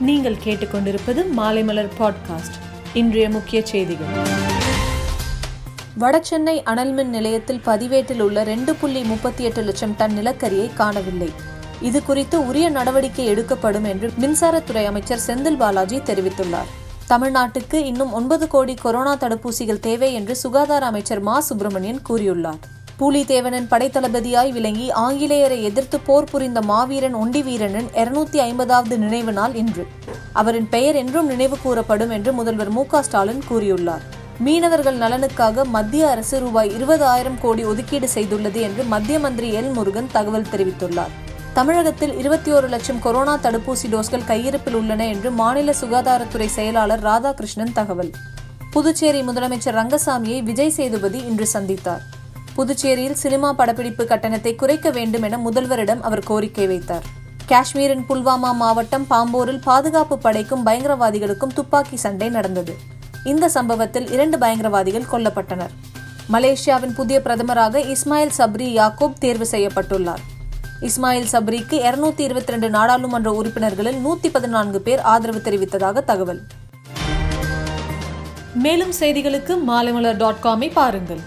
நீங்கள் கேட்டுக்கொண்டிருப்பது மாலைமலர் பாட்காஸ்ட் இன்றைய முக்கிய செய்திகள். வடசென்னை அனல்மின் நிலையத்தில் பதிவேட்டில் உள்ள ரெண்டு புள்ளி முப்பத்தி எட்டு லட்சம் டன் நிலக்கரியை காணவில்லை. இது குறித்து உரிய நடவடிக்கை எடுக்கப்படும் என்று மின்சாரத்துறை அமைச்சர் செந்தில் பாலாஜி தெரிவித்துள்ளார். தமிழ்நாட்டுக்கு இன்னும் ஒன்பது கோடி கொரோனா தடுப்பூசிகள் தேவை என்று சுகாதார அமைச்சர் மா சுப்பிரமணியன் கூறியுள்ளார். பூலிதேவனின் படைத்தளபதியாய் விளங்கி ஆங்கிலேயரை எதிர்த்து போர் புரிந்த மாவீரன் ஒண்டி வீரனின் இருநூத்தி ஐம்பதாவது நினைவு நாள் இன்று. அவரின் பெயர் என்றும் நினைவு கூறப்படும் என்று முதல்வர் மு ஸ்டாலின் கூறியுள்ளார். மீனவர்கள் நலனுக்காக மத்திய அரசு ரூபாய் இருபது ஆயிரம் கோடி ஒதுக்கீடு செய்துள்ளது என்று மத்திய மந்திரி எல் முருகன் தகவல் தெரிவித்துள்ளார். தமிழகத்தில் இருபத்தி ஒரு லட்சம் கொரோனா தடுப்பூசி டோஸ்கள் கையிருப்பில் உள்ளன என்று மாநில சுகாதாரத்துறை செயலாளர் ராதாகிருஷ்ணன் தகவல். புதுச்சேரி முதலமைச்சர் ரங்கசாமியை விஜய் சேதுபதி இன்று சந்தித்தார். புதுச்சேரியில் சினிமா படப்பிடிப்பு கட்டணத்தை குறைக்க வேண்டும் என முதல்வரிடம் அவர் கோரிக்கை வைத்தார். காஷ்மீரின் புல்வாமா மாவட்டம் பாம்போரில் பாதுகாப்பு படைக்கும் பயங்கரவாதிகளுக்கும் துப்பாக்கி சண்டை நடந்தது. இந்த சம்பவத்தில் இரண்டு பயங்கரவாதிகள் கொல்லப்பட்டனர். மலேசியாவின் புதிய பிரதமராக இஸ்மாயில் சப்ரி யாக்கூப் தேர்வு செய்யப்பட்டுள்ளார். இஸ்மாயில் சப்ரிக்கு இருநூத்தி இருபத்தி ரெண்டு நாடாளுமன்ற உறுப்பினர்களில் நூத்தி பதினான்கு பேர் ஆதரவு தெரிவித்ததாக தகவல். மேலும் செய்திகளுக்கு மாலைமலர் டாட் காமை பாருங்கள்.